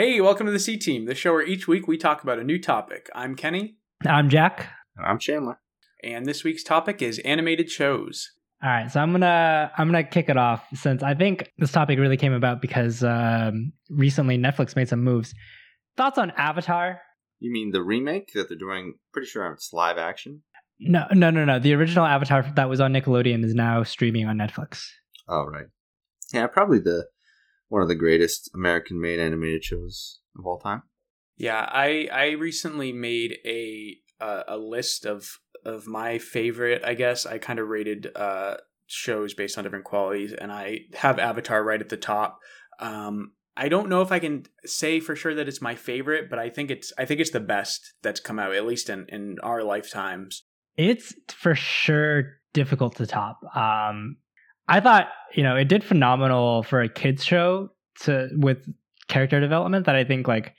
Hey, welcome to the C Team, the show where each week we talk about a new topic. I'm Kenny, I'm Jack. And I'm Chandler. and this week's topic is animated shows. All right, so I'm gonna I'm gonna kick it off since I think this topic really came about because um, recently Netflix made some moves. Thoughts on Avatar? You mean the remake that they're doing? Pretty sure it's live action. No, no, no, no. The original Avatar that was on Nickelodeon is now streaming on Netflix. Oh right. Yeah, probably the one of the greatest American-made animated shows of all time. Yeah, I I recently made a uh, a list of of my favorite. I guess I kind of rated uh, shows based on different qualities, and I have Avatar right at the top. Um, I don't know if I can say for sure that it's my favorite, but I think it's I think it's the best that's come out at least in in our lifetimes. It's for sure difficult to top. Um, I thought you know it did phenomenal for a kids show to with character development that I think like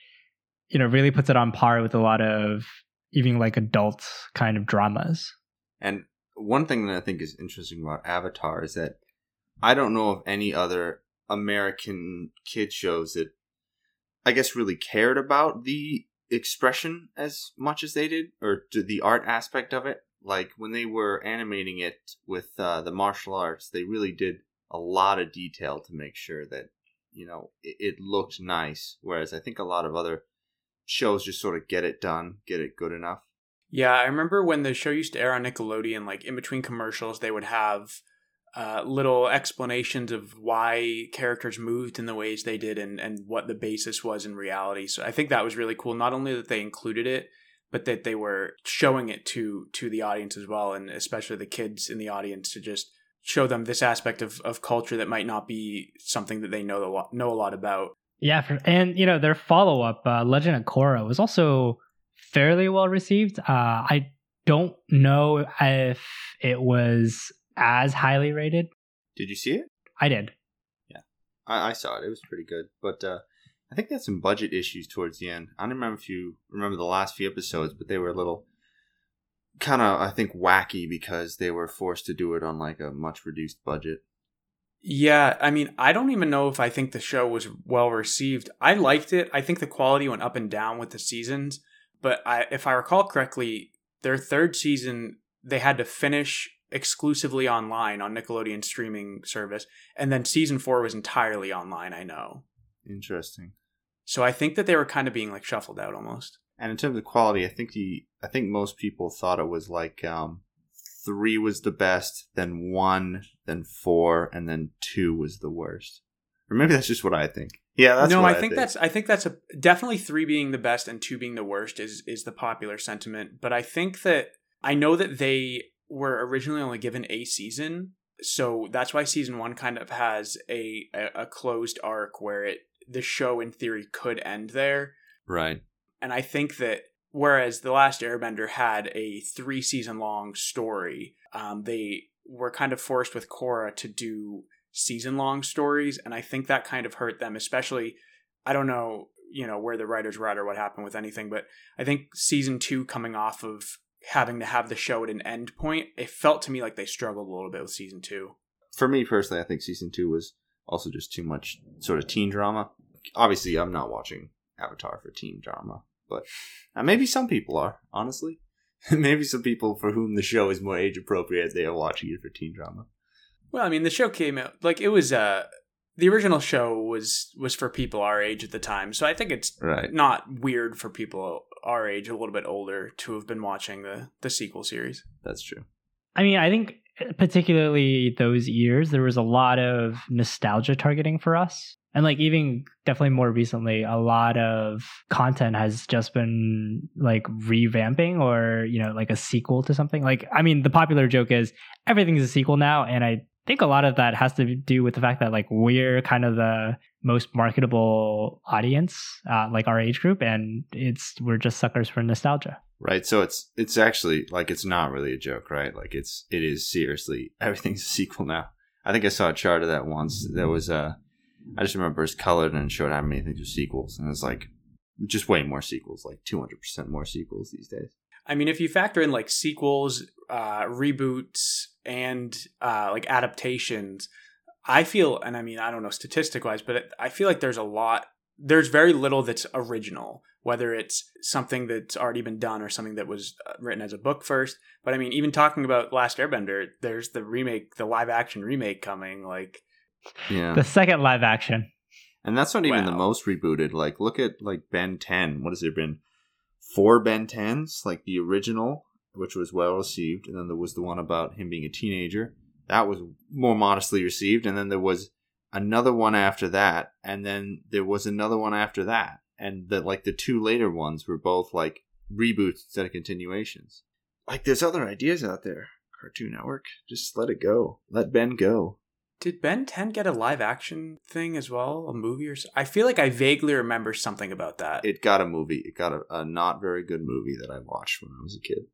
you know really puts it on par with a lot of even like adult kind of dramas. And one thing that I think is interesting about Avatar is that I don't know of any other American kid shows that I guess really cared about the expression as much as they did, or the art aspect of it. Like when they were animating it with uh, the martial arts, they really did a lot of detail to make sure that you know it, it looked nice. Whereas I think a lot of other shows just sort of get it done, get it good enough. Yeah, I remember when the show used to air on Nickelodeon, like in between commercials, they would have uh, little explanations of why characters moved in the ways they did and, and what the basis was in reality. So I think that was really cool. Not only that they included it, but that they were showing it to to the audience as well, and especially the kids in the audience to just show them this aspect of, of culture that might not be something that they know a lot know a lot about. Yeah, for, and you know their follow up, uh, Legend of Korra, was also fairly well received. Uh, I don't know if it was as highly rated. Did you see it? I did. I, I saw it. It was pretty good, but uh, I think they had some budget issues towards the end. I don't remember if you remember the last few episodes, but they were a little kind of, I think, wacky because they were forced to do it on like a much reduced budget. Yeah, I mean, I don't even know if I think the show was well received. I liked it. I think the quality went up and down with the seasons, but I, if I recall correctly, their third season they had to finish exclusively online on Nickelodeon streaming service, and then season four was entirely online. I know, Interesting. So I think that they were kind of being like shuffled out almost. And in terms of quality, I think the I think most people thought it was like um, three was the best, then one, then four, and then two was the worst. Or maybe that's just what I think. Yeah, that's no, what I think that's I think that's a definitely three being the best and two being the worst is is the popular sentiment. But I think that I know that they were originally only given a season, so that's why season one kind of has a a, a closed arc where it the show in theory could end there. right. And I think that whereas the last Airbender had a three season long story, um, they were kind of forced with Korra to do season long stories, and I think that kind of hurt them. Especially, I don't know, you know, where the writers were at or what happened with anything, but I think season two coming off of having to have the show at an end point, it felt to me like they struggled a little bit with season two. For me personally, I think season two was also just too much sort of teen drama. Obviously, I'm not watching Avatar for teen drama, but uh, maybe some people are. Honestly, maybe some people for whom the show is more age appropriate, they are watching it for teen drama. Well, I mean, the show came out like it was. Uh, the original show was was for people our age at the time, so I think it's Right. not weird for people our age, a little bit older, to have been watching the the sequel series. That's true. I mean, I think particularly those years, there was a lot of nostalgia targeting for us. And like even definitely more recently, a lot of content has just been like revamping or, you know, like a sequel to something. Like, I mean, the popular joke is everything's a sequel now. And I think a lot of that has to do with the fact that like we're kind of the most marketable audience, uh, like our age group. And it's, we're just suckers for nostalgia. Right. So it's it's actually like it's not really a joke, right? Like it's it is seriously everything's a sequel now. I think I saw a chart of that once. That was uh I just remember it's colored and showed how many things were sequels, and it's like just way more sequels, like two hundred percent more sequels these days. I mean, if you factor in like sequels, uh, reboots, and uh, like adaptations, I feel, and I mean, I don't know statistic wise, but I feel like there's a lot there's very little that's original, whether it's something that's already been done or something that was uh, written as a book first. But I mean, even talking about Last Airbender, there's the remake, the live action remake coming. Like, Yeah. The second live action. And that's not even the most rebooted. Like, look at like Ben 10. What has there been? Four Ben 10s? Like the original, which was well received. And then there was the one about him being a teenager. That was more modestly received. And then there was another one after that. And then there was another one after that. And the like the two later ones were both like reboots instead of continuations. Like there's other ideas out there. Cartoon Network. Just let it go. Let Ben go. Did Ben 10 get a live action thing as well? A movie or so? I feel like I vaguely remember something about that. it got a movie. It got a, a not very good movie that I watched when I was a kid.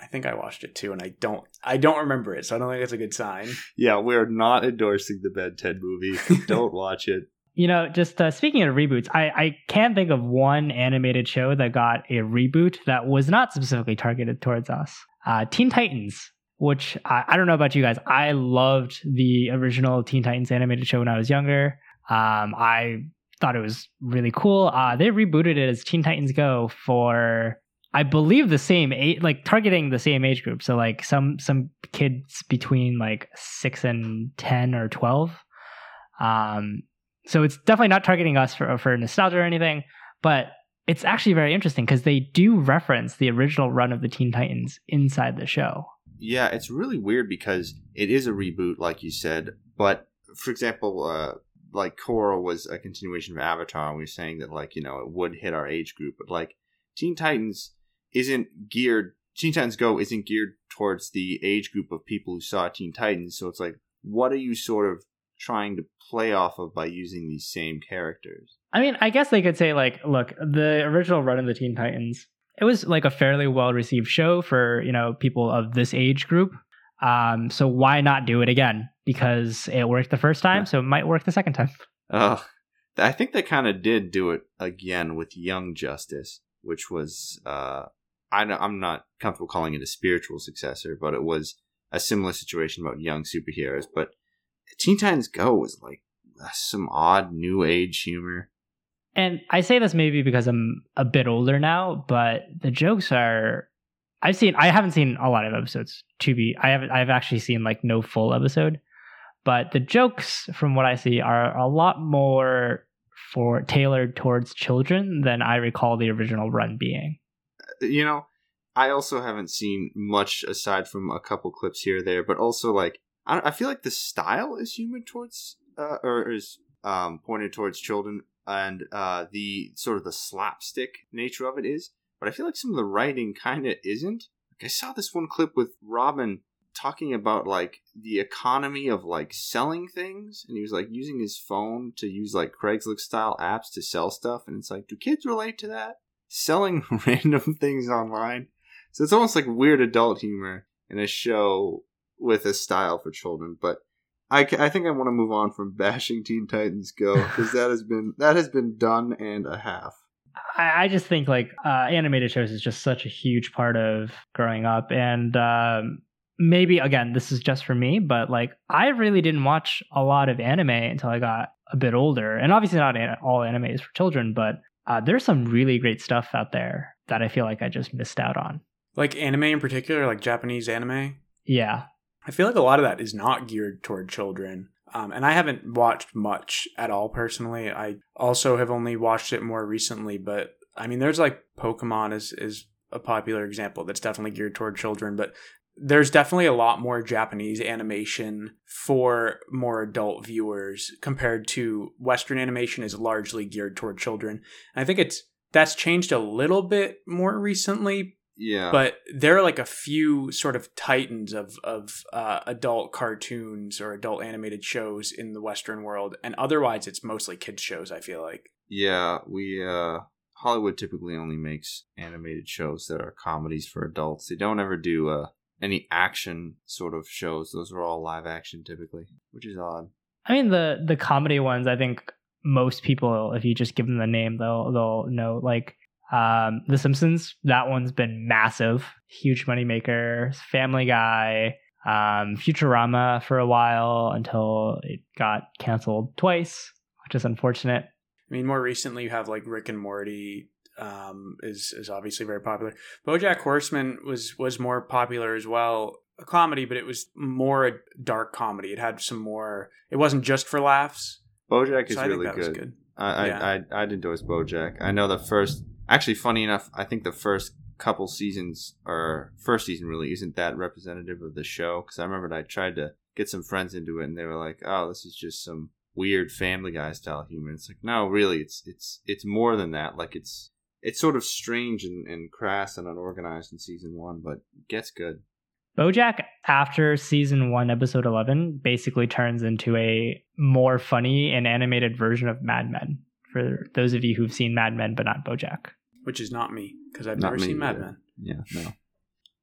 I think I watched it too, and I don't, I don't remember it, so I don't think it's a good sign. Yeah, we're not endorsing the Ben 10 movie. Don't watch it. You know, just uh, speaking of reboots, I, I can't think of one animated show that got a reboot that was not specifically targeted towards us. Uh, Teen Titans, which I, I don't know about you guys. I loved the original Teen Titans animated show when I was younger. Um, I thought it was really cool. Uh, they rebooted it as Teen Titans Go for, I believe, the same age, like targeting the same age group. So like some some kids between like six and ten or twelve. Um, so it's definitely not targeting us for for nostalgia or anything, but it's actually very interesting because they do reference the original run of the Teen Titans inside the show. Yeah, it's really weird because it is a reboot, like you said. But for example, uh, like Korra was a continuation of Avatar, and we were saying that like you know it would hit our age group, but like Teen Titans isn't geared. Teen Titans Go isn't geared towards the age group of people who saw Teen Titans. So it's like, what are you sort of trying to play off of by using these same characters? I mean, I guess they could say like, look, the original run of the Teen Titans, it was like a fairly well received show for you know people of this age group. Um, so why not do it again? Because it worked the first time, so it might work the second time. Uh, I think they kind of did do it again with Young Justice, which was uh, I know, I'm not comfortable calling it a spiritual successor, but it was a similar situation about young superheroes. But Teen Titans Go was like some odd new age humor. And I say this maybe because I'm a bit older now, but the jokes are I've seen I haven't seen a lot of episodes to be I haven't I've actually seen like no full episode. But the jokes from what I see are a lot more for tailored towards children than I recall the original run being. You know, I also haven't seen much aside from a couple clips here or there, but also like I, I feel like the style is human towards uh, or is um, pointed towards children, and uh, the sort of the slapstick nature of it is. But I feel like some of the writing kind of isn't. Like I saw this one clip with Robin talking about like the economy of like selling things, and he was like using his phone to use like Craigslist style apps to sell stuff, and it's like, do kids relate to that? Selling random things online. So it's almost like weird adult humor in a show with a style for children. But I, I think I want to move on from bashing Teen Titans Go because that has been that has been done and a half. I, I just think like uh, animated shows is just such a huge part of growing up, and um, maybe again this is just for me, but like I really didn't watch a lot of anime until I got a bit older, and obviously not an- all anime is for children, but uh, there's some really great stuff out there that I feel like I just missed out on. Like anime in particular, like Japanese anime. Yeah, I feel like a lot of that is not geared toward children. Um, and I haven't watched much at all personally. I also have only watched it more recently, but I mean, there's like Pokemon is is a popular example that's definitely geared toward children, but there's definitely a lot more Japanese animation for more adult viewers compared to Western animation is largely geared toward children. And I think it's that's changed a little bit more recently, Yeah, but there are like a few sort of titans of of uh, adult cartoons or adult animated shows in the Western world, and otherwise it's mostly kids shows. I feel like. yeah. We uh, Hollywood typically only makes animated shows that are comedies for adults. They don't ever do uh, any action sort of shows. Those are all live action typically, which is odd. I mean the the comedy ones. I think most people, if you just give them the name, they'll they'll know. Like um, The Simpsons, that one's been massive, huge moneymaker. Family Guy, um, Futurama for a while until it got canceled twice, which is unfortunate. I I mean, more recently you have like Rick and Morty um, is is obviously very popular. BoJack Horseman was was more popular as well, a comedy, but it was more a dark comedy. It had some more. It wasn't just for laughs. BoJack is so I think really that was good. good. I, Yeah. I, I I'd endorse BoJack. I know the first. Actually, funny enough, I think the first couple seasons or first season really isn't that representative of the show because I remember I tried to get some friends into it and they were like, "Oh, this is just some weird Family Guy style humor." It's like, no, really, it's it's it's more than that. Like it's it's sort of strange and, and crass and unorganized in season one, but it gets good. Bojack, after season one, episode 11, basically turns into a more funny and animated version of Mad Men. For those of you who've seen Mad Men, but not Bojack. which is not me because I've Not never me seen Mad either. Men. Yeah, no.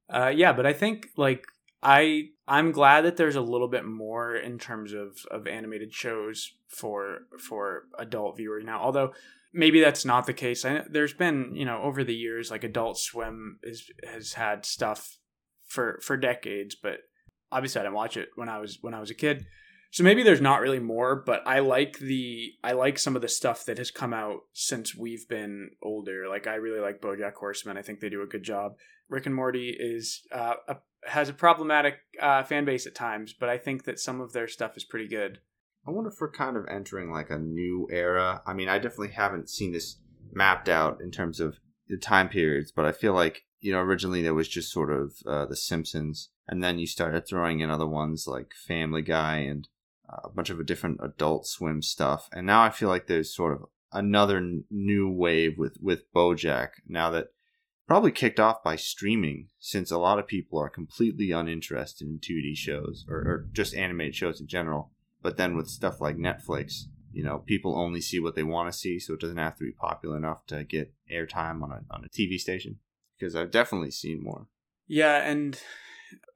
Uh, yeah, but I think like I I'm glad that there's a little bit more in terms of of animated shows for for adult viewers now. Although maybe that's not the case. I, there's been you know over the years like Adult Swim is has had stuff for for decades, but obviously I didn't watch it when I was when I was a kid. So maybe there's not really more, but I like the I like some of the stuff that has come out since we've been older. Like I really like BoJack Horseman. I think they do a good job. Rick and Morty is uh, a, has a problematic uh, fan base at times, but I think that some of their stuff is pretty good. I wonder if we're kind of entering like a new era. I mean, I definitely haven't seen this mapped out in terms of the time periods, but I feel like, you know, originally there was just sort of uh, The Simpsons, and then you started throwing in other ones like Family Guy and a bunch of different adult swim stuff. And now I feel like there's sort of another n- new wave with, with Bojack now that probably kicked off by streaming since a lot of people are completely uninterested in 2D shows or, or just animated shows in general. But then with stuff like Netflix, you know, people only see what they want to see, so it doesn't have to be popular enough to get airtime on a on a TV station. Because I've definitely seen more. Yeah, and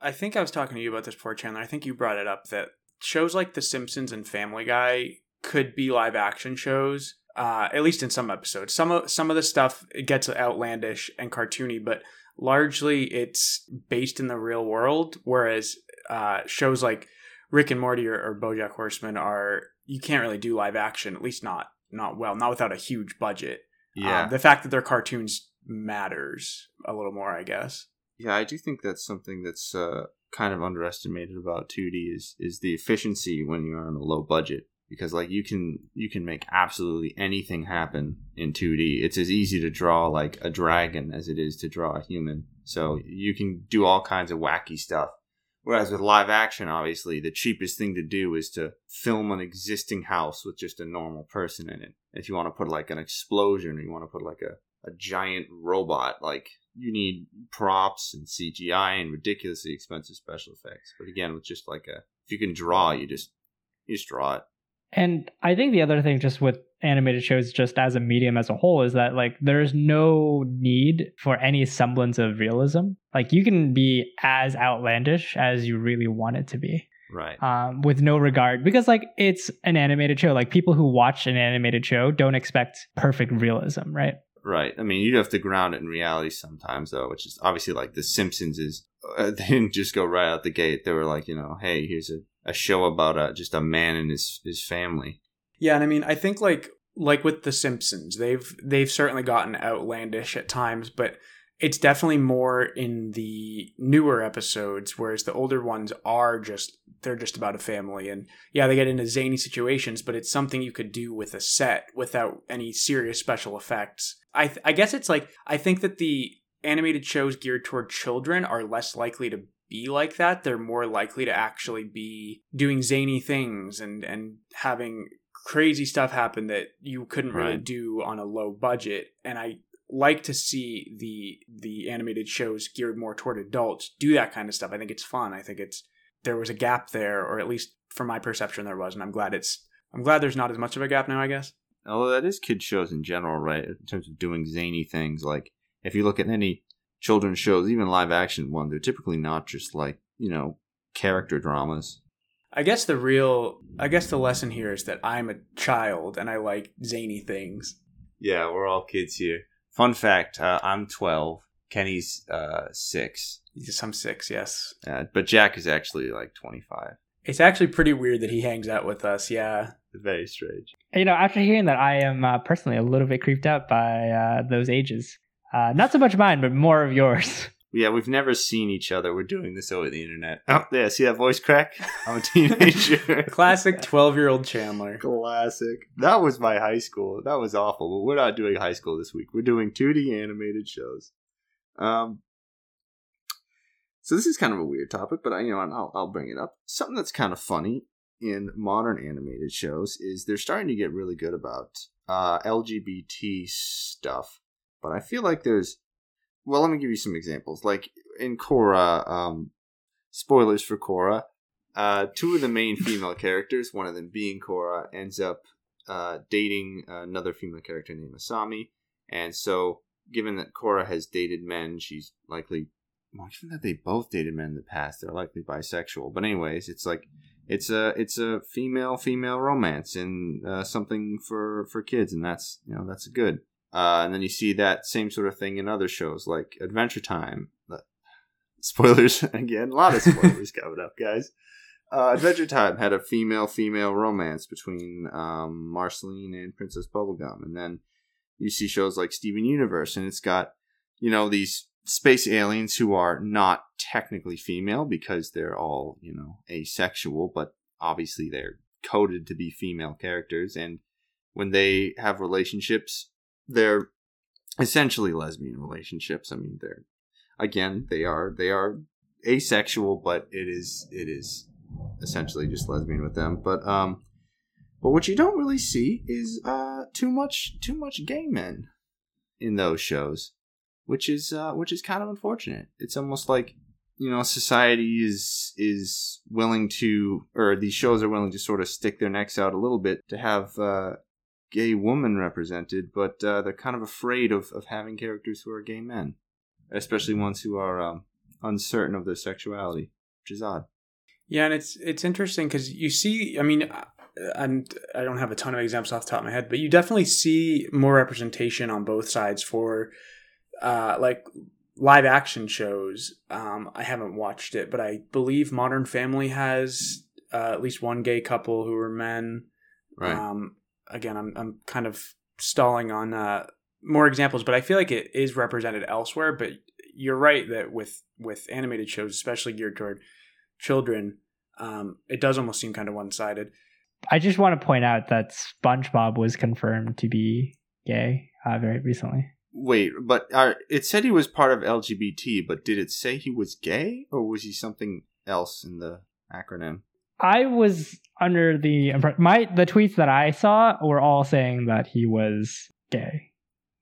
I think I was talking to you about this before, Chandler. I think you brought it up that shows like The Simpsons and Family Guy could be live action shows, uh, at least in some episodes. Some of some of the stuff it gets outlandish and cartoony, but largely it's based in the real world. Whereas uh, shows like Rick and Morty or, or BoJack Horseman are you can't really do live action, at least not not well, not without a huge budget. Um, the fact that they're cartoons matters a little more, I guess. Yeah, I do think that's something that's uh, kind of underestimated about 2D is is the efficiency when you're on a low budget because like you can you can make absolutely anything happen in 2D. It's as easy to draw like a dragon as it is to draw a human. So you can do all kinds of wacky stuff. Whereas with live action, obviously, the cheapest thing to do is to film an existing house with just a normal person in it. If you want to put like an explosion or you want to put like a, a giant robot, like you need props and CGI and ridiculously expensive special effects. But again, with just like a if you can draw, you just you just draw it. And I think the other thing, just with animated shows, just as a medium as a whole, is that like there's no need for any semblance of realism. Like you can be as outlandish as you really want it to be, Right. um, with no regard, because like it's an animated show. Like people who watch an animated show don't expect perfect realism, right? Right. I mean, you have to ground it in reality sometimes, though, which is obviously like The Simpsons is. Uh, they didn't just go right out the gate. They were like, you know, hey, here's a, a show about uh, just a man and his his family. Yeah, and I mean, I think like like with the Simpsons, they've they've certainly gotten outlandish at times, but it's definitely more in the newer episodes, whereas the older ones are just they're just about a family, and yeah, they get into zany situations, but it's something you could do with a set without any serious special effects. I th- I guess it's like I think that the animated shows geared toward children are less likely to be like that. They're more likely to actually be doing zany things and and having crazy stuff happen that you couldn't really Right. do on a low budget. And I like to see the the animated shows geared more toward adults do that kind of stuff. I think it's fun. I think it's there was a gap there, or at least from my perception there was, and I'm glad it's I'm glad there's not as much of a gap now, I guess. Although that is kid shows in general, right? In terms of doing zany things, like if you look at any children's shows, even live action ones, they're typically not just like you know character dramas. I guess the real I guess the lesson here is that I'm a child and I like zany things. Yeah, we're all kids here. Fun fact: uh, I'm 12. Kenny's uh, six, Yes, I'm six, yes. uh, but Jack is actually like 25. It's actually pretty weird that he hangs out with us, yeah. very strange. You know, after hearing that, I am uh, personally a little bit creeped out by uh, those ages. Uh, not so much mine, but more of yours. Yeah, we've never seen each other. We're doing this over the internet. Oh, yeah, see that voice crack? I'm a teenager. Classic 12 year old Chandler. Classic. That was my high school. That was awful, but we're not doing high school this week. We're doing 2D animated shows. Um, so this is kind of a weird topic, but I, you know, I'll, I'll bring it up. Something that's kind of funny in modern animated shows is they're starting to get really good about uh, LGBT stuff, but I feel like there's well, let me give you some examples. Like in Korra, um, spoilers for Korra. Uh, two of the main female characters, one of them being Korra, ends up uh, dating another female character named Asami. And so, given that Korra has dated men, she's likely, well, given that they both dated men in the past, they're likely bisexual. But anyways, it's like it's a it's a female female romance and uh, something for for kids, and that's you know that's good. Uh, and then you see that same sort of thing in other shows like Adventure Time. Spoilers again, a lot of spoilers coming up, guys. Uh, Adventure Time had a female female romance between um, Marceline and Princess Bubblegum, and then you see shows like Steven Universe, and it's got you know these space aliens who are not technically female because they're all you know asexual, but obviously they're coded to be female characters, and when they have relationships, they're essentially lesbian relationships. I mean, they're again they are they are asexual, but it is it is essentially just lesbian with them. But um, but what you don't really see is uh too much too much gay men in those shows, which is uh which is kind of unfortunate. It's almost like you know society is is willing to or these shows are willing to sort of stick their necks out a little bit to have uh gay woman represented, but uh, they're kind of afraid of, of having characters who are gay men, especially ones who are um, uncertain of their sexuality, which is odd. Yeah, and it's it's interesting because you see, I mean, and I don't have a ton of examples off the top of my head, but you definitely see more representation on both sides for uh, like live action shows. Um, I haven't watched it, but I believe Modern Family has uh, at least one gay couple who are men. Right. Um, again, I'm I'm kind of stalling on uh, more examples, but I feel like it is represented elsewhere. But you're right that with with animated shows, especially geared toward children, um, it does almost seem kind of one sided. I just want to point out that SpongeBob was confirmed to be gay uh, very recently. Wait, but uh, it said he was part of LGBT, but did it say he was gay, or was he something else in the acronym? I was under the my the tweets that I saw were all saying that he was gay,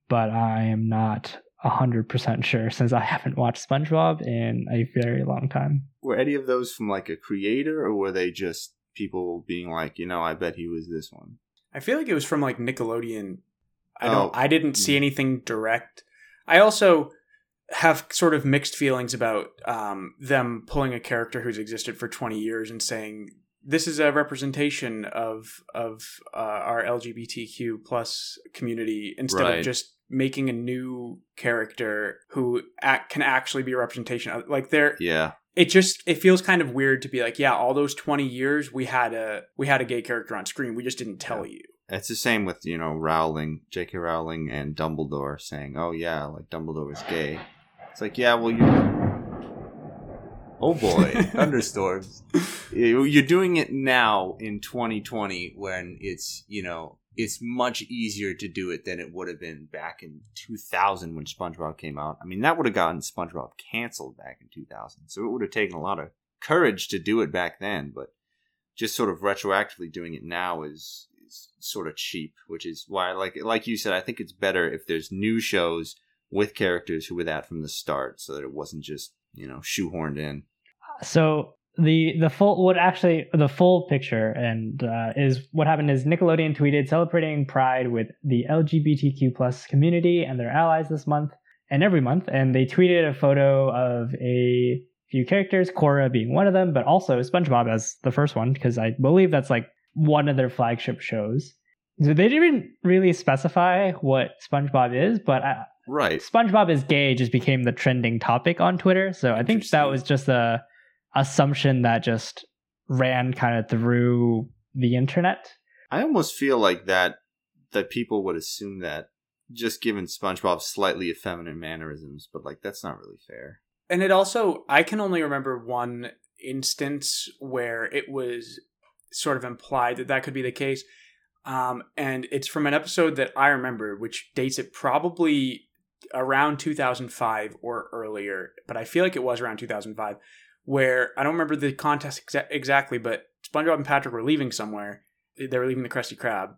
but I am not hundred percent sure since I haven't watched SpongeBob in a very long time. Were any of those from like a creator, or were they just people being like, you know, I bet he was this one? I feel like it was from like Nickelodeon. I don't. Oh. I didn't see Mm. anything direct. I also have sort of mixed feelings about um, them pulling a character who's existed for 20 years and saying this is a representation of of uh, our LGBTQ plus community instead Right. of just making a new character who act, can actually be a representation of like there Yeah, it just it feels kind of weird to be like yeah all those 20 years we had a we had a gay character on screen we just didn't tell you it's the same with you know Rowling, J.K. Rowling, and Dumbledore saying, "Oh yeah, like Dumbledore is gay." It's like, yeah, well, you. Oh boy, thunderstorms! You- You're doing it now in 2020 when it's you know it's much easier to do it than it would have been back in 2000 when SpongeBob came out. I mean, that would have gotten SpongeBob canceled back in 2000, so it would have taken a lot of courage to do it back then. But just sort of retroactively doing it now is, is sort of cheap, which is why, like like you said, I think it's better if there's new shows with characters who were that from the start, so that it wasn't just you know shoehorned in. So the the full what actually the full picture and uh, is what happened is Nickelodeon tweeted celebrating Pride with the LGBTQ plus community and their allies this month and every month, and they tweeted a photo of a few characters, Korra being one of them, but also SpongeBob as the first one because I believe that's like one of their flagship shows. So they didn't really specify what SpongeBob is, but I, Right. SpongeBob is gay just became the trending topic on Twitter. So I think that was just a assumption that just ran kind of through the internet. I almost feel like that that people would assume that just given SpongeBob's slightly effeminate mannerisms, but like that's not really fair. And it also, I can only remember one instance where it was sort of implied that that could be the case. Um, and it's from an episode that I remember, which dates it probably around 2005 or earlier, but I feel like it was around 2005, where I don't remember the context exa- exactly, but SpongeBob and Patrick were leaving somewhere. They were leaving the Krusty Krab.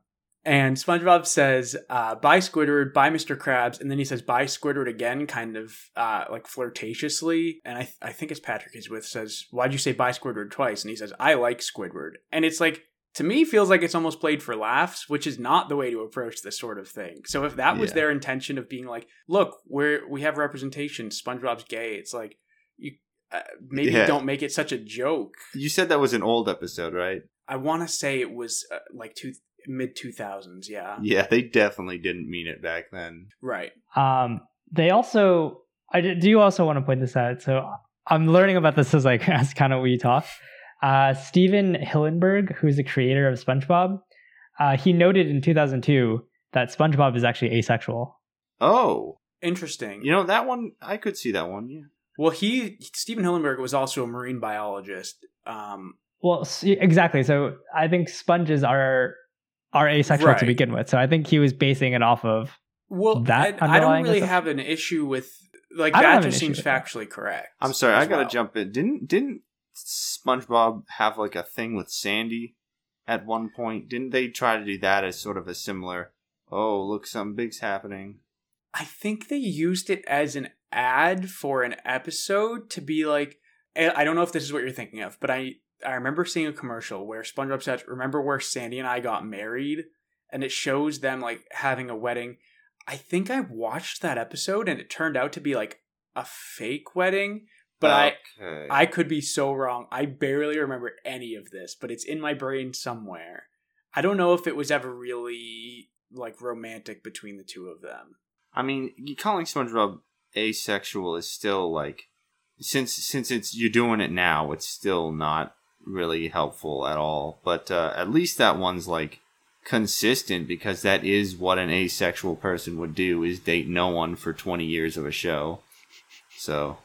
And SpongeBob says, uh, bye Squidward, bye Mr. Krabs. And then he says, bye Squidward again, kind of uh, like flirtatiously. And I, th- I think it's Patrick is with says, why'd you say bye Squidward twice? And he says, I like Squidward. And it's like, to me, feels like it's almost played for laughs, which is not the way to approach this sort of thing. So if that was their intention of being like, look, we're, we have representation, SpongeBob's gay, it's like, you uh, maybe Yeah. don't make it such a joke. You said that was an old episode, right? I want to say it was uh, like two mid 2000s, yeah. Yeah, they definitely didn't mean it back then. Right. Um, they also, I do also want to point this out. So I'm learning about this as like as kind of we talk. Uh, Stephen Hillenburg, who's the creator of SpongeBob, uh, he noted in 2002 that SpongeBob is actually asexual. Oh, Interesting. you know that one? I could see that one. Yeah. Well, he Stephen Hillenburg was also a marine biologist. Um, Well, exactly. So I think sponges are are asexual to begin with. So I think he was basing it off of. well, That I, I don't really assumption? have an issue with like I that just seems with that. factually correct. I'm sorry, I gotta well. jump in. Didn't didn't SpongeBob have like a thing with Sandy at one point? Didn't they try to do that as sort of a similar? Oh, look, something big's happening. I think they used it as an ad for an episode to be like I don't know if this is what you're thinking of, but I I remember seeing a commercial where SpongeBob says, "Remember where Sandy and I got married?" and it shows them like having a wedding. I think I watched that episode and it turned out to be like a fake wedding, but I okay. I could be so wrong. I barely remember any of this, but it's in my brain somewhere. I don't know if it was ever really like romantic between the two of them. I mean, calling SpongeBob asexual is still like since since it's you're doing it now, it's still not really helpful at all. But uh, at least that one's like consistent because that is what an asexual person would do is date no one for 20 years of a show. So,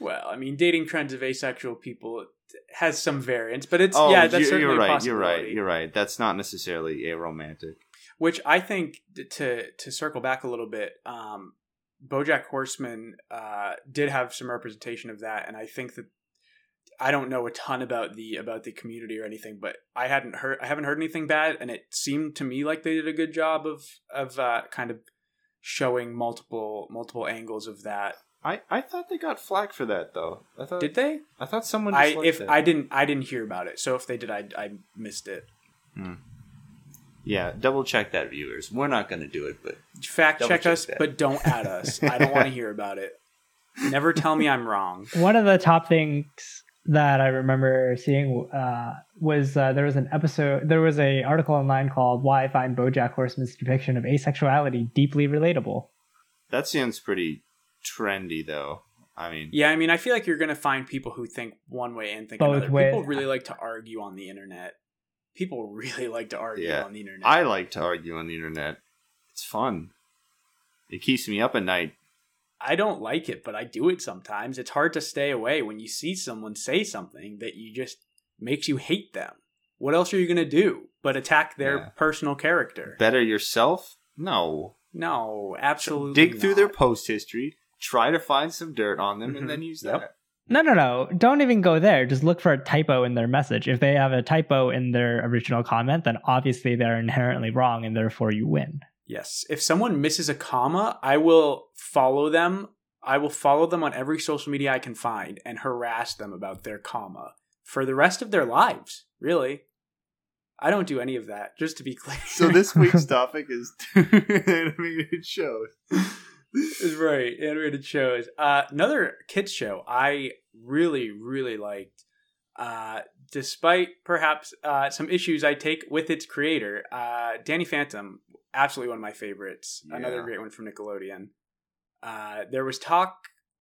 Well, I mean, dating trends of asexual people has some variance, but it's oh, yeah, that's you're a right. You're right. You're right. That's not necessarily aromantic. Which I think to to circle back a little bit, um, BoJack Horseman uh, did have some representation of that, and I think that I don't know a ton about the about the community or anything, but I hadn't heard I haven't heard anything bad, and it seemed to me like they did a good job of of uh, kind of showing multiple multiple angles of that. I, I thought they got flack for that though. I thought Did they? I thought someone I if it. I didn't I didn't hear about it, so if they did, I I missed it. yeah, double check that, viewers. We're not going to do it, but Fact check check us, that. but don't add us. I don't want to hear about it. Never tell me I'm wrong. One of the top things that I remember seeing uh, was uh, there was an episode, there was a article online called "Why I Find BoJack Horseman's Depiction of Asexuality Deeply Relatable." that sounds pretty trendy, though. I mean, Yeah, I mean, I feel like you're gonna find people who think one way and think Both another. ways. People really like to argue on the internet. People really like to argue Yeah. on the internet. I like to argue on the internet. It's fun. It keeps me up at night. I don't like it, but I do it sometimes. It's hard to stay away when you see someone say something that you just makes you hate them. What else are you gonna do but attack their Yeah. personal character? Better yourself? No. No, absolutely. Dig through their post history, try to find some dirt on them, and Mhm. then use Yep. that. No, no, no! Don't even go there. Just look for a typo in their message. If they have a typo in their original comment, then obviously they're inherently wrong, and therefore you win. Yes. If someone misses a comma, I will follow them. I will follow them on every social media I can find and harass them about their comma for the rest of their lives. Really. I don't do any of that, just to be clear. So this week's topic is animated shows. Is right. Animated shows. Uh, another kids show I really, really liked. Uh, despite perhaps uh, some issues I take with its creator, uh, Danny Phantom, absolutely one of my favorites. Another great one from Nickelodeon. Uh, there was talk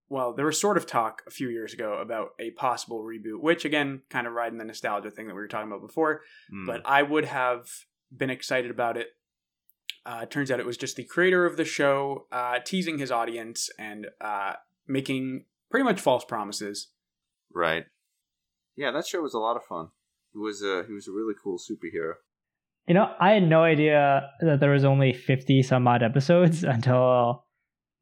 well, there was sort of talk a few years ago about a possible reboot, which again, kind of riding the nostalgia thing that we were talking about before. Mm. But I would have been excited about it. Uh, turns out it was just the creator of the show uh, teasing his audience and uh, making pretty much false promises. right. Yeah, that show was a lot of fun. He was a he was a really cool superhero. You know, I had no idea that there was only 50 some odd episodes until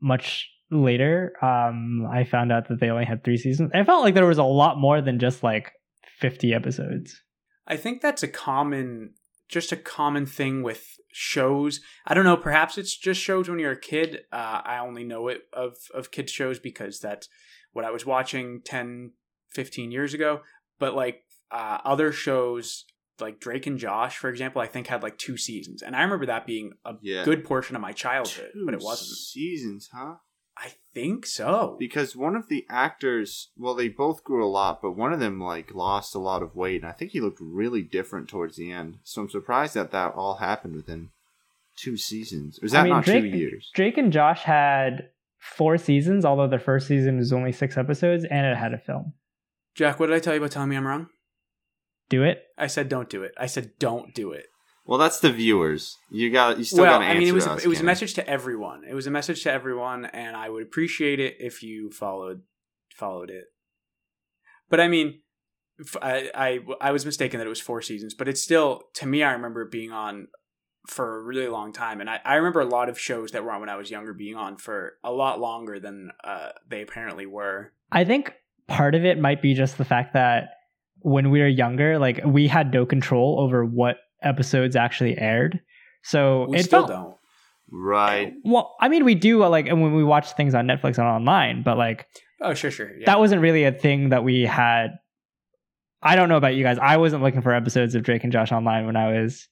much later. Um, I found out that they only had three seasons. I felt like there was a lot more than just like 50 episodes. I think that's a common, just a common thing with shows. I don't know. Perhaps it's just shows when you're a kid. Uh, I only know it of of kids shows because that's what I was watching 10, 15 years ago. But like uh, other shows, like Drake and Josh, for example, I think had like two seasons, and I remember that being a Yeah. good portion of my childhood. but it wasn't. seasons, huh? I think so. Because one of the actors, well, they both grew a lot, but one of them like lost a lot of weight, and I think he looked really different towards the end. So I'm surprised that that all happened within two seasons. Or is that I mean, not Drake, two years? Drake and Josh had four seasons, although the first season was only six episodes and it had a film. Jack, what did I tell you about telling me I'm wrong? Do it. I said don't do it. I said don't do it. Well, that's the viewers. You got you still well, got to answer. I mean, it was a, us, it was a message to everyone. It was a message to everyone, and I would appreciate it if you followed followed it. But I mean, I, I, I was mistaken that it was four seasons, but it's still to me. I remember it being on for a really long time, and I, I remember a lot of shows that were on when I was younger being on for a lot longer than uh, they apparently were. I think part of it might be just the fact that when we were younger, like we had no control over what episodes actually aired. So We it still felt, don't. right. Well, I mean, we do uh, like, and when we watch things on Netflix and online, but like Oh, sure, sure. Yeah. that wasn't really a thing that we had. I don't know about you guys. I wasn't looking for episodes of Drake and Josh online when I was,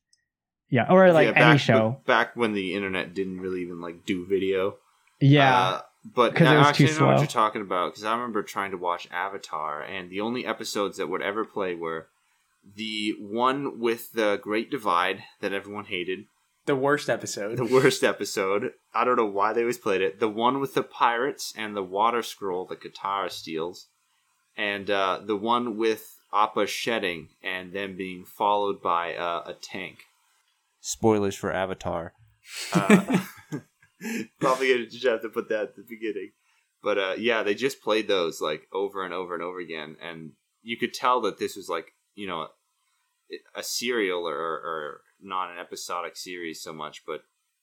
yeah, or like Yeah, any back, show. back when the internet didn't really even like do video. Yeah, Uh, but 'Cause it I was actually too know what you're talking about because I remember trying to watch Avatar, and the only episodes that would ever play were the one with the Great Divide that everyone hated, the worst episode. the worst episode. I don't know why they always played it. The one with the pirates and the water scroll that Katara steals, and uh, the one with Appa shedding and then being followed by uh, a tank. Spoilers for Avatar. Uh, probably gonna just have to put that at the beginning. But uh, yeah, they just played those like over and over and over again, and you could tell that this was like you know a serial or, or not an episodic series so much, but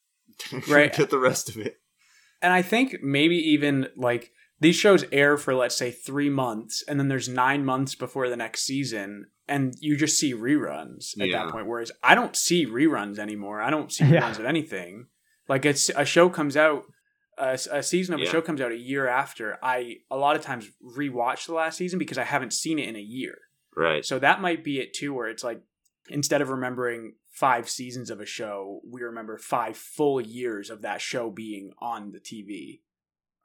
Right. get the rest of it. And I think maybe even like these shows air for let's say three months, and then there's nine months before the next season, and you just see reruns at Yeah. that point. Whereas I don't see reruns anymore. I don't see Yeah. reruns of anything. Like it's a show comes out, a, a season of a show comes out a year after. I a lot of times rewatch the last season because I haven't seen it in a year. Right. So that might be it too, where it's like instead of remembering five seasons of a show, we remember five full years of that show being on the TV.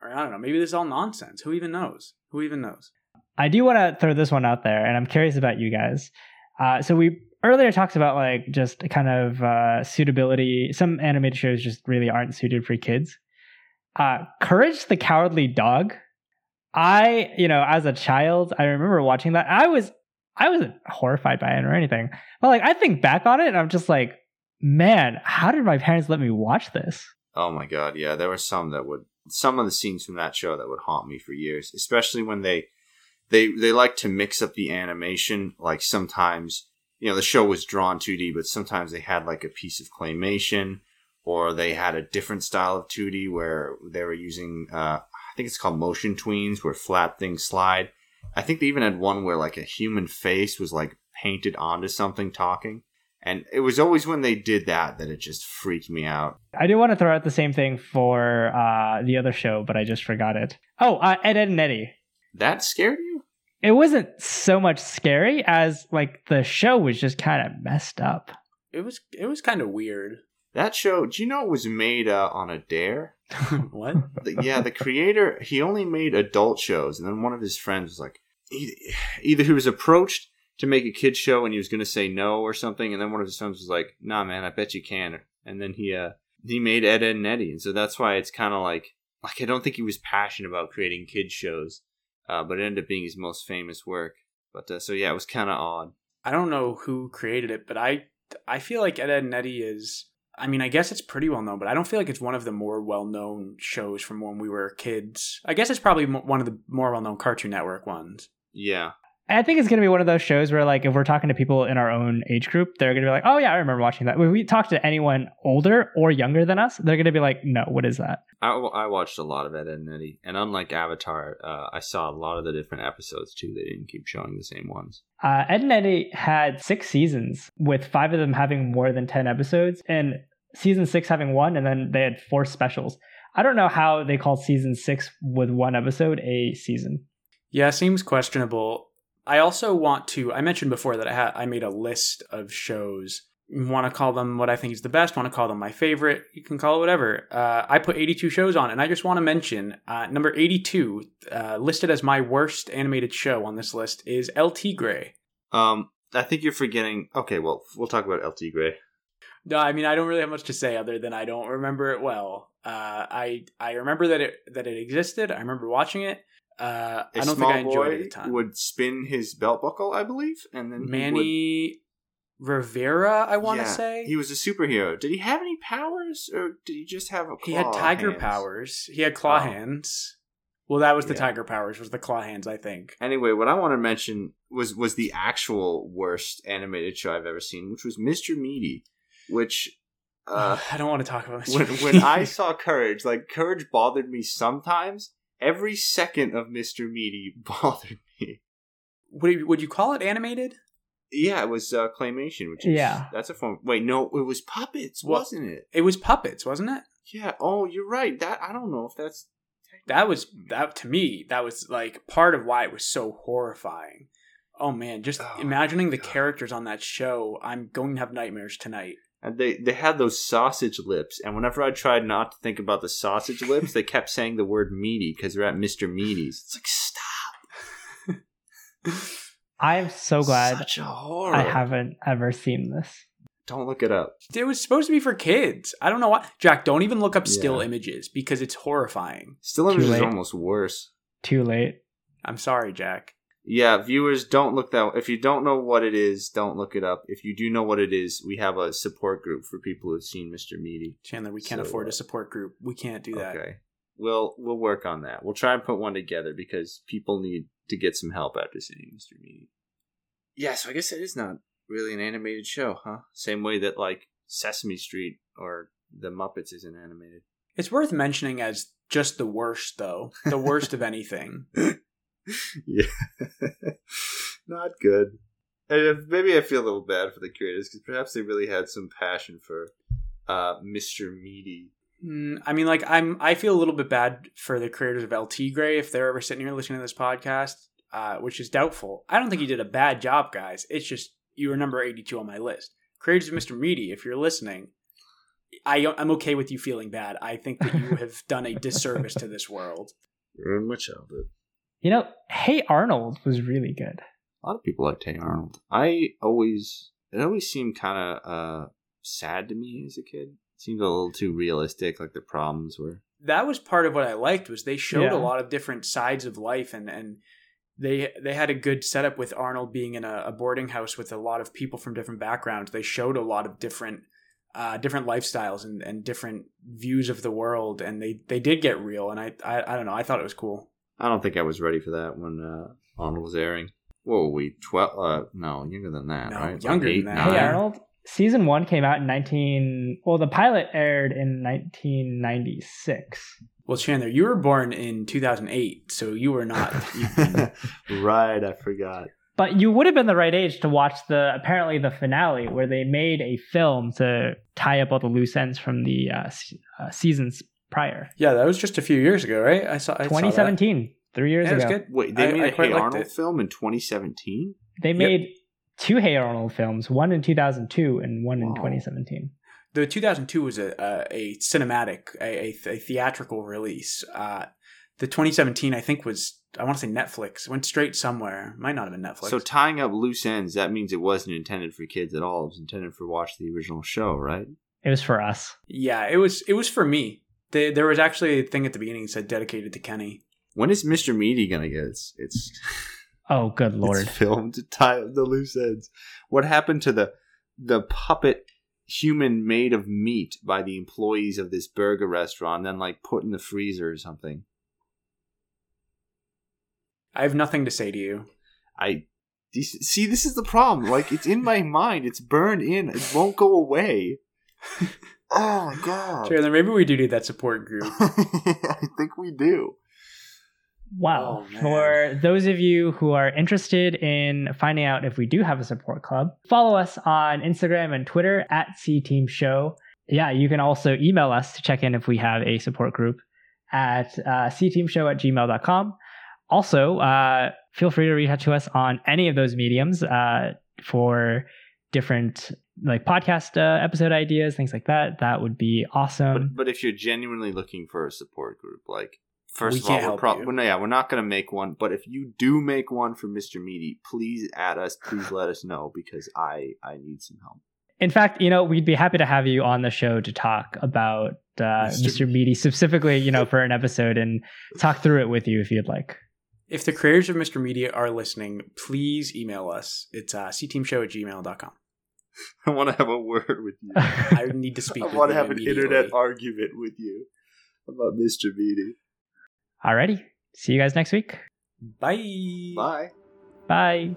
Or I don't know, maybe this is all nonsense. Who even knows? Who even knows? I do want to throw this one out there, and I'm curious about you guys. Uh, so we earlier talked about like just kind of uh, suitability. Some animated shows just really aren't suited for kids. Uh, Courage the Cowardly Dog. I, you know, as a child, I remember watching that. I was, I wasn't horrified by it or anything, but like I think back on it, and I'm just like, man, how did my parents let me watch this? Oh my god, yeah, there were some that would some of the scenes from that show that would haunt me for years, especially when they they they like to mix up the animation. Like sometimes, you know, the show was drawn 2D, but sometimes they had like a piece of claymation or they had a different style of 2D where they were using uh I think it's called motion tweens where flat things slide. I think they even had one where like a human face was like painted onto something talking. And it was always when they did that that it just freaked me out. I do want to throw out the same thing for uh, the other show, but I just forgot it. Oh, uh, Ed, Edd n Eddy. That scared you? It wasn't so much scary as like the show was just kind of messed up. It was it was kind of weird. That show, do you know it was made uh, on a dare? what? The- yeah, the creator, he only made adult shows, and then one of his friends was like, either, either he was approached to make a kid show and he was going to say no or something, and then one of his friends was like, nah, man, I bet you can. And then he, uh, he made Ed, Edd n Eddy, and so that's why it's kind of like, like I don't think he was passionate about creating kids shows, uh, but it ended up being his most famous work. But uh, so yeah, it was kind of odd. I don't know who created it, but I I feel like Ed, Edd n Eddy is. I mean, I guess it's pretty well known, but I don't feel like it's one of the more well known shows from when we were kids. I guess it's probably one of the more well known Cartoon Network ones. Yeah, I think it's going to be one of those shows where, like, if we're talking to people in our own age group, they're going to be like, "Oh yeah, I remember watching that." When we talk to anyone older or younger than us, they're going to be like, "No, what is that?" I, I watched a lot of Ed, Edd n Eddy, and unlike Avatar, uh, I saw a lot of the different episodes too. They didn't keep showing the same ones. Uh, Ed and Eddy had six seasons, with five of them having more than ten episodes, and season six having one, and then they had four specials. I don't know how they called season six with one episode a season. Yeah, seems questionable. I also want to. I mentioned before that I had I made a list of shows. Want to call them what I think is the best? Want to call them my favorite? You can call it whatever. Uh, I put 82 shows on, and I just want to mention uh, number 82, uh, listed as my worst animated show on this list, is El Tigre. Um, I think you're forgetting. Okay, well, we'll talk about El Tigre. No, I mean I don't really have much to say other than I don't remember it well. Uh, I I remember that it that it existed. I remember watching it. Uh, A I don't small think I enjoyed boy it at the time. Would spin his belt buckle, I believe, and then he would- Manny Rivera, I want to Yeah, say. he was a superhero. Did he have any powers, or did he just have a? He had tiger hands? powers. He had claw Oh. hands. Well, that was the Yeah. tiger powers. Was the claw hands? I think. Anyway, what I want to mention was was the actual worst animated show I've ever seen, which was Mr. Meaty, which. Uh, I don't want to talk about when when I saw Courage, like Courage bothered me sometimes. Every second of Mr. Meaty bothered me. would you, would you call it animated? Yeah, it was uh, claymation, which is Yeah. that's a form. Wait, no, it was puppets, What? wasn't it? It was puppets, wasn't it? Yeah. Oh, you're right. That I don't know if that's That was that to me. That was like part of why it was so horrifying. Oh man, just Oh, imagining the God. characters on that show. I'm going to have nightmares tonight. And they they had those sausage lips, and whenever I tried not to think about the sausage lips, they kept saying the word meaty because they're at Mister Meaty's. It's like stop. I'm so glad Such a horror. I haven't ever seen this. Don't look it up. It was supposed to be for kids. I don't know why. Jack, don't even look up still Yeah. images because it's horrifying. Still images is almost worse. Too late. I'm sorry, Jack. Yeah, viewers, don't look that. If you don't know what it is, don't look it up. If you do know what it is, we have a support group for people who have seen Mister Meaty. Chandler, we can't So, afford uh, a support group. We can't do that. Okay, we'll we'll work on that. We'll try and put one together because people need to get some help after seeing Mister Meaty. Yeah, so I guess it is not really an animated show, huh? Same way that like Sesame Street or The Muppets isn't animated. It's worth mentioning as just the worst, though. The worst of anything. yeah, not good. And if- maybe I feel a little bad for the creators because perhaps they really had some passion for uh, Mr. Meaty. Mm, I mean, like I'm. I feel a little bit bad for the creators of El Tigre if they're ever sitting here listening to this podcast, uh, which is doubtful. I don't think you did a bad job, guys. It's just you were number 82 on my list. Creators of Mr. Meaty, if you're listening, I, I'm okay with you feeling bad. I think that you have done a disservice to this world. Ruined my childhood. You know, Hey Arnold was really good. A lot of people liked Hey Arnold. I always it always seemed kind of uh, sad to me as a kid. It seemed a little too realistic, like the problems were. that was part of what I liked was they showed Yeah. a lot of different sides of life and and they they had a good setup with Arnold being in a, a boarding house with a lot of people from different backgrounds. They showed a lot of different uh, different lifestyles and, and different views of the world, and they they did get real. And I, I I don't know, I thought it was cool. I don't think I was ready for that when uh, Arnold was airing. What were we? Twelve? Uh, no, younger than that, No, right? younger than that. Hey Arnold. Season one came out in 19. Well, the pilot aired in 1996. Well, Chandler, you were born in 2008, so you were not. right, I forgot. But you would have been the right age to watch the apparently the finale where they made a film to tie up all the loose ends from the uh, uh, seasons prior. yeah, that was just a few years ago, right? I saw. I saw that. 2017, three years Yeah, it was ago. good. Wait, they I- made I a quite Hey Arnold it. film in 2017? They made two Hey Arnold films, one in 2002 and one in Wow. 2017. the 2002 was a a, a cinematic a, a, a theatrical release uh the 2017 i think was i want to say netflix went straight somewhere might not have been netflix So tying up loose ends, that means it wasn't intended for kids at all. It was intended for watch the original show, right? It was for us. yeah it was it was for me They, there was actually a thing at the beginning that said dedicated to Kenny. When is Mr. Meaty gonna get its its, Oh, good lord. its film to tie the loose ends? What happened to the the puppet human made of meat by the employees of this burger restaurant, then like put in the freezer or something? I have nothing to say to you. I see. This is the problem. Like it's in my mind. It's burned in. It won't go away. oh my god! Sure, then maybe we do need that support group. I think we do. Wow. Oh. For those of you who are interested in finding out if we do have a support club, follow us on Instagram and Twitter at C Team Show. Yeah, you can also email us to check in if we have a support group at uh, cteamshow at gmail.com. Also, uh, feel free to reach out to us on any of those mediums uh, for different like podcast uh, episode ideas, things like that. That would be awesome. But but if you're genuinely looking for a support group, like first We of all, we're help probably no, yeah, we're not gonna make one. But if you do make one for Mr. Meaty, please add us. Please let us know because I I need some help. In fact, you know, we'd be happy to have you on the show to talk about uh, Mr. Mr. Meaty specifically, you know, for an episode and talk through it with you if you'd like. If the creators of Mr. Meaty are listening, please email us. It's uh, cteamshow at gmail.com. I want to have a word with you. I need to speak I want to have an internet argument with you about Mr. Meaty. Alrighty. See you guys next week. Bye. Bye. Bye.